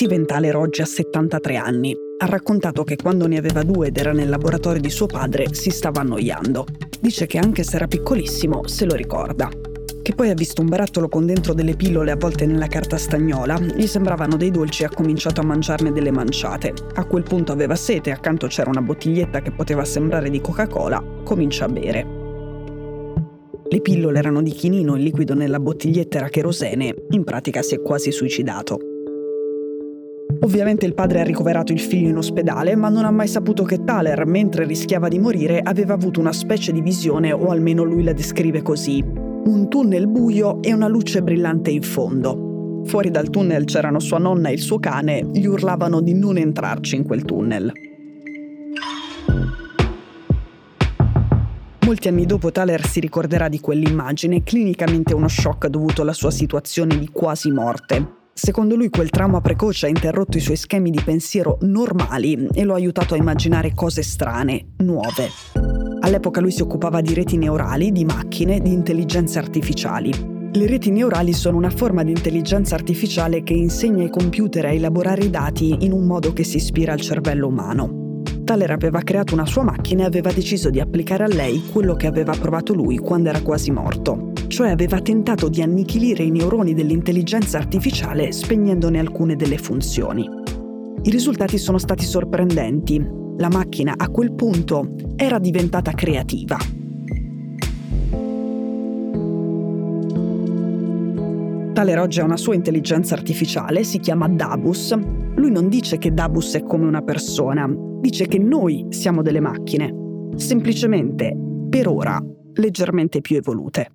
Steven Thaler oggi ha 73 anni. Ha raccontato che quando ne aveva due ed era nel laboratorio di suo padre si stava annoiando. Dice che anche se era piccolissimo se lo ricorda. Che poi ha visto un barattolo con dentro delle pillole avvolte nella carta stagnola, gli sembravano dei dolci e ha cominciato a mangiarne delle manciate. A quel punto aveva sete, accanto c'era una bottiglietta che poteva sembrare di Coca-Cola, comincia a bere. Le pillole erano di chinino, il liquido nella bottiglietta era cherosene, in pratica si è quasi suicidato. Ovviamente il padre ha ricoverato il figlio in ospedale, ma non ha mai saputo che Thaler, mentre rischiava di morire, aveva avuto una specie di visione, o almeno lui la descrive così. Un tunnel buio e una luce brillante in fondo. Fuori dal tunnel c'erano sua nonna e il suo cane, gli urlavano di non entrarci in quel tunnel. Molti anni dopo Thaler si ricorderà di quell'immagine, clinicamente uno shock dovuto alla sua situazione di quasi morte. Secondo lui quel trauma precoce ha interrotto i suoi schemi di pensiero normali e lo ha aiutato a immaginare cose strane, nuove. All'epoca lui si occupava di reti neurali, di macchine, di intelligenze artificiali. Le reti neurali sono una forma di intelligenza artificiale che insegna ai computer a elaborare i dati in un modo che si ispira al cervello umano. Thaler aveva creato una sua macchina e aveva deciso di applicare a lei quello che aveva provato lui quando era quasi morto cioè aveva tentato di annichilire i neuroni dell'intelligenza artificiale spegnendone alcune delle funzioni. I risultati sono stati sorprendenti. La macchina a quel punto era diventata creativa. Tale oggi ha una sua intelligenza artificiale, si chiama Dabus. Lui non dice che Dabus è come una persona, dice che noi siamo delle macchine, semplicemente, per ora, leggermente più evolute.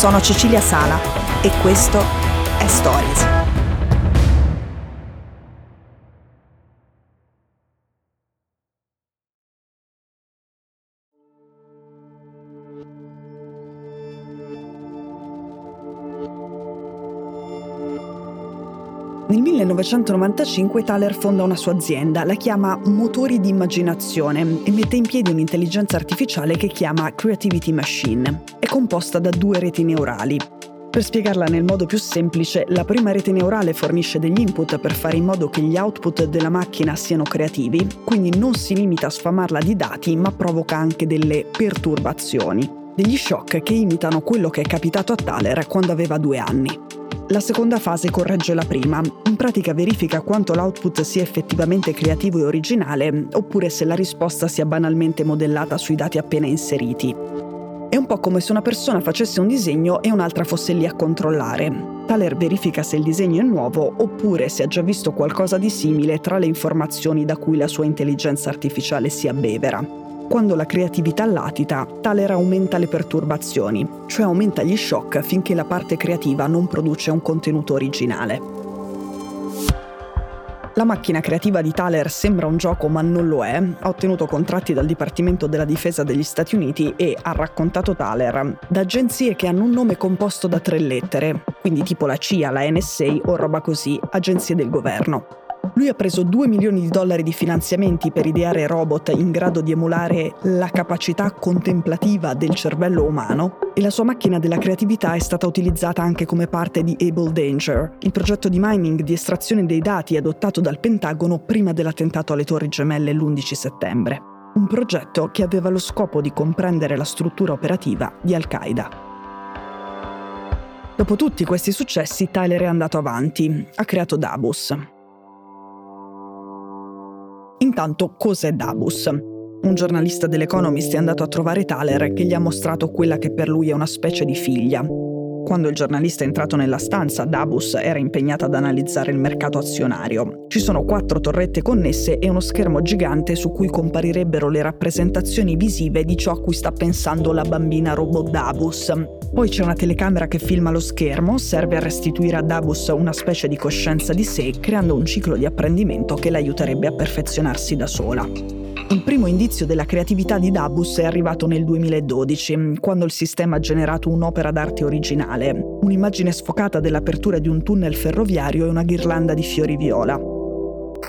Sono Cecilia Sala e questo è Stories. Nel 1995 Thaler fonda una sua azienda, la chiama Motori di Immaginazione e mette in piedi un'intelligenza artificiale che chiama Creativity Machine. È composta da due reti neurali. Per spiegarla nel modo più semplice, la prima rete neurale fornisce degli input per fare in modo che gli output della macchina siano creativi, quindi non si limita a sfamarla di dati, ma provoca anche delle perturbazioni, degli shock che imitano quello che è capitato a Thaler quando aveva due anni. La seconda fase corregge la prima, in pratica verifica quanto l'output sia effettivamente creativo e originale, oppure se la risposta sia banalmente modellata sui dati appena inseriti. È un po' come se una persona facesse un disegno e un'altra fosse lì a controllare. Thaler verifica se il disegno è nuovo oppure se ha già visto qualcosa di simile tra le informazioni da cui la sua intelligenza artificiale si abbevera. Quando la creatività latita, Thaler aumenta le perturbazioni, cioè aumenta gli shock finché la parte creativa non produce un contenuto originale. La macchina creativa di Thaler sembra un gioco ma non lo è, ha ottenuto contratti dal Dipartimento della Difesa degli Stati Uniti e, ha raccontato Thaler, da agenzie che hanno un nome composto da tre lettere, quindi tipo la CIA, la NSA o roba così, agenzie del governo. Lui ha preso 2 milioni di dollari di finanziamenti per ideare robot in grado di emulare la capacità contemplativa del cervello umano e la sua macchina della creatività è stata utilizzata anche come parte di Able Danger, il progetto di mining di estrazione dei dati adottato dal Pentagono prima dell'attentato alle Torri Gemelle l'11 settembre. Un progetto che aveva lo scopo di comprendere la struttura operativa di Al-Qaeda. Dopo tutti questi successi, Tyler è andato avanti, ha creato Dabus, Intanto, cos'è Dabus? Un giornalista dell'Economist è andato a trovare Thaler che gli ha mostrato quella che per lui è una specie di figlia. Quando il giornalista è entrato nella stanza, Dabus era impegnata ad analizzare il mercato azionario. Ci sono quattro torrette connesse e uno schermo gigante su cui comparirebbero le rappresentazioni visive di ciò a cui sta pensando la bambina robot Dabus. Poi c'è una telecamera che filma lo schermo, serve a restituire a Dabus una specie di coscienza di sé, creando un ciclo di apprendimento che l'aiuterebbe a perfezionarsi da sola. Il primo indizio della creatività di Dabus è arrivato nel 2012, quando il sistema ha generato un'opera d'arte originale, un'immagine sfocata dell'apertura di un tunnel ferroviario e una ghirlanda di fiori viola.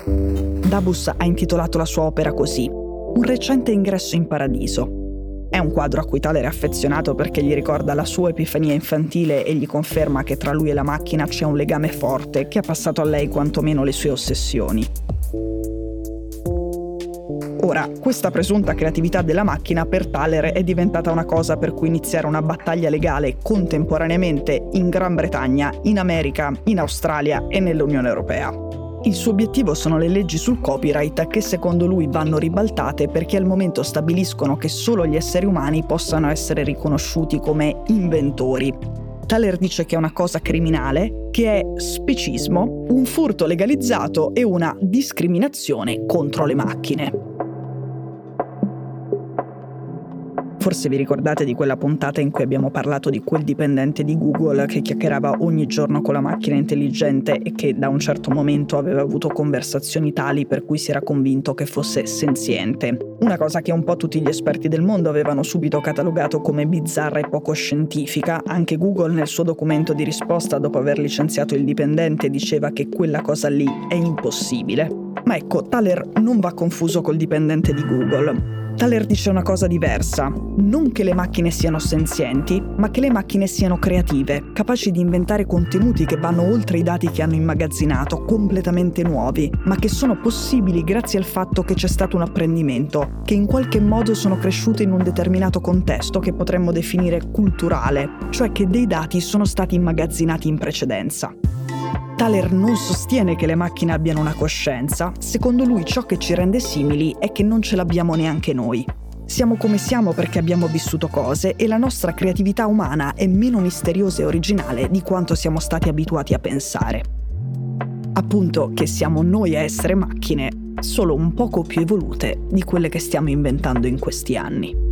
Dabus ha intitolato la sua opera così, un recente ingresso in paradiso. È un quadro a cui Thaler è affezionato perché gli ricorda la sua epifania infantile e gli conferma che tra lui e la macchina c'è un legame forte che ha passato a lei quantomeno le sue ossessioni. Ora, questa presunta creatività della macchina per Thaler è diventata una cosa per cui iniziare una battaglia legale contemporaneamente in Gran Bretagna, in America, in Australia e nell'Unione Europea. Il suo obiettivo sono le leggi sul copyright che secondo lui vanno ribaltate perché al momento stabiliscono che solo gli esseri umani possano essere riconosciuti come inventori. Thaler dice che è una cosa criminale, che è specismo, un furto legalizzato e una discriminazione contro le macchine. Forse vi ricordate di quella puntata in cui abbiamo parlato di quel dipendente di Google che chiacchierava ogni giorno con la macchina intelligente e che da un certo momento aveva avuto conversazioni tali per cui si era convinto che fosse senziente. Una cosa che un po' tutti gli esperti del mondo avevano subito catalogato come bizzarra e poco scientifica, anche Google nel suo documento di risposta dopo aver licenziato il dipendente diceva che quella cosa lì è impossibile. Ma ecco, Thaler non va confuso col dipendente di Google. Thaler dice una cosa diversa, non che le macchine siano senzienti, ma che le macchine siano creative, capaci di inventare contenuti che vanno oltre i dati che hanno immagazzinato, completamente nuovi, ma che sono possibili grazie al fatto che c'è stato un apprendimento, che in qualche modo sono cresciute in un determinato contesto che potremmo definire culturale, cioè che dei dati sono stati immagazzinati in precedenza. Thaler non sostiene che le macchine abbiano una coscienza, secondo lui ciò che ci rende simili è che non ce l'abbiamo neanche noi. Siamo come siamo perché abbiamo vissuto cose e la nostra creatività umana è meno misteriosa e originale di quanto siamo stati abituati a pensare. Appunto che siamo noi a essere macchine, solo un poco più evolute di quelle che stiamo inventando in questi anni.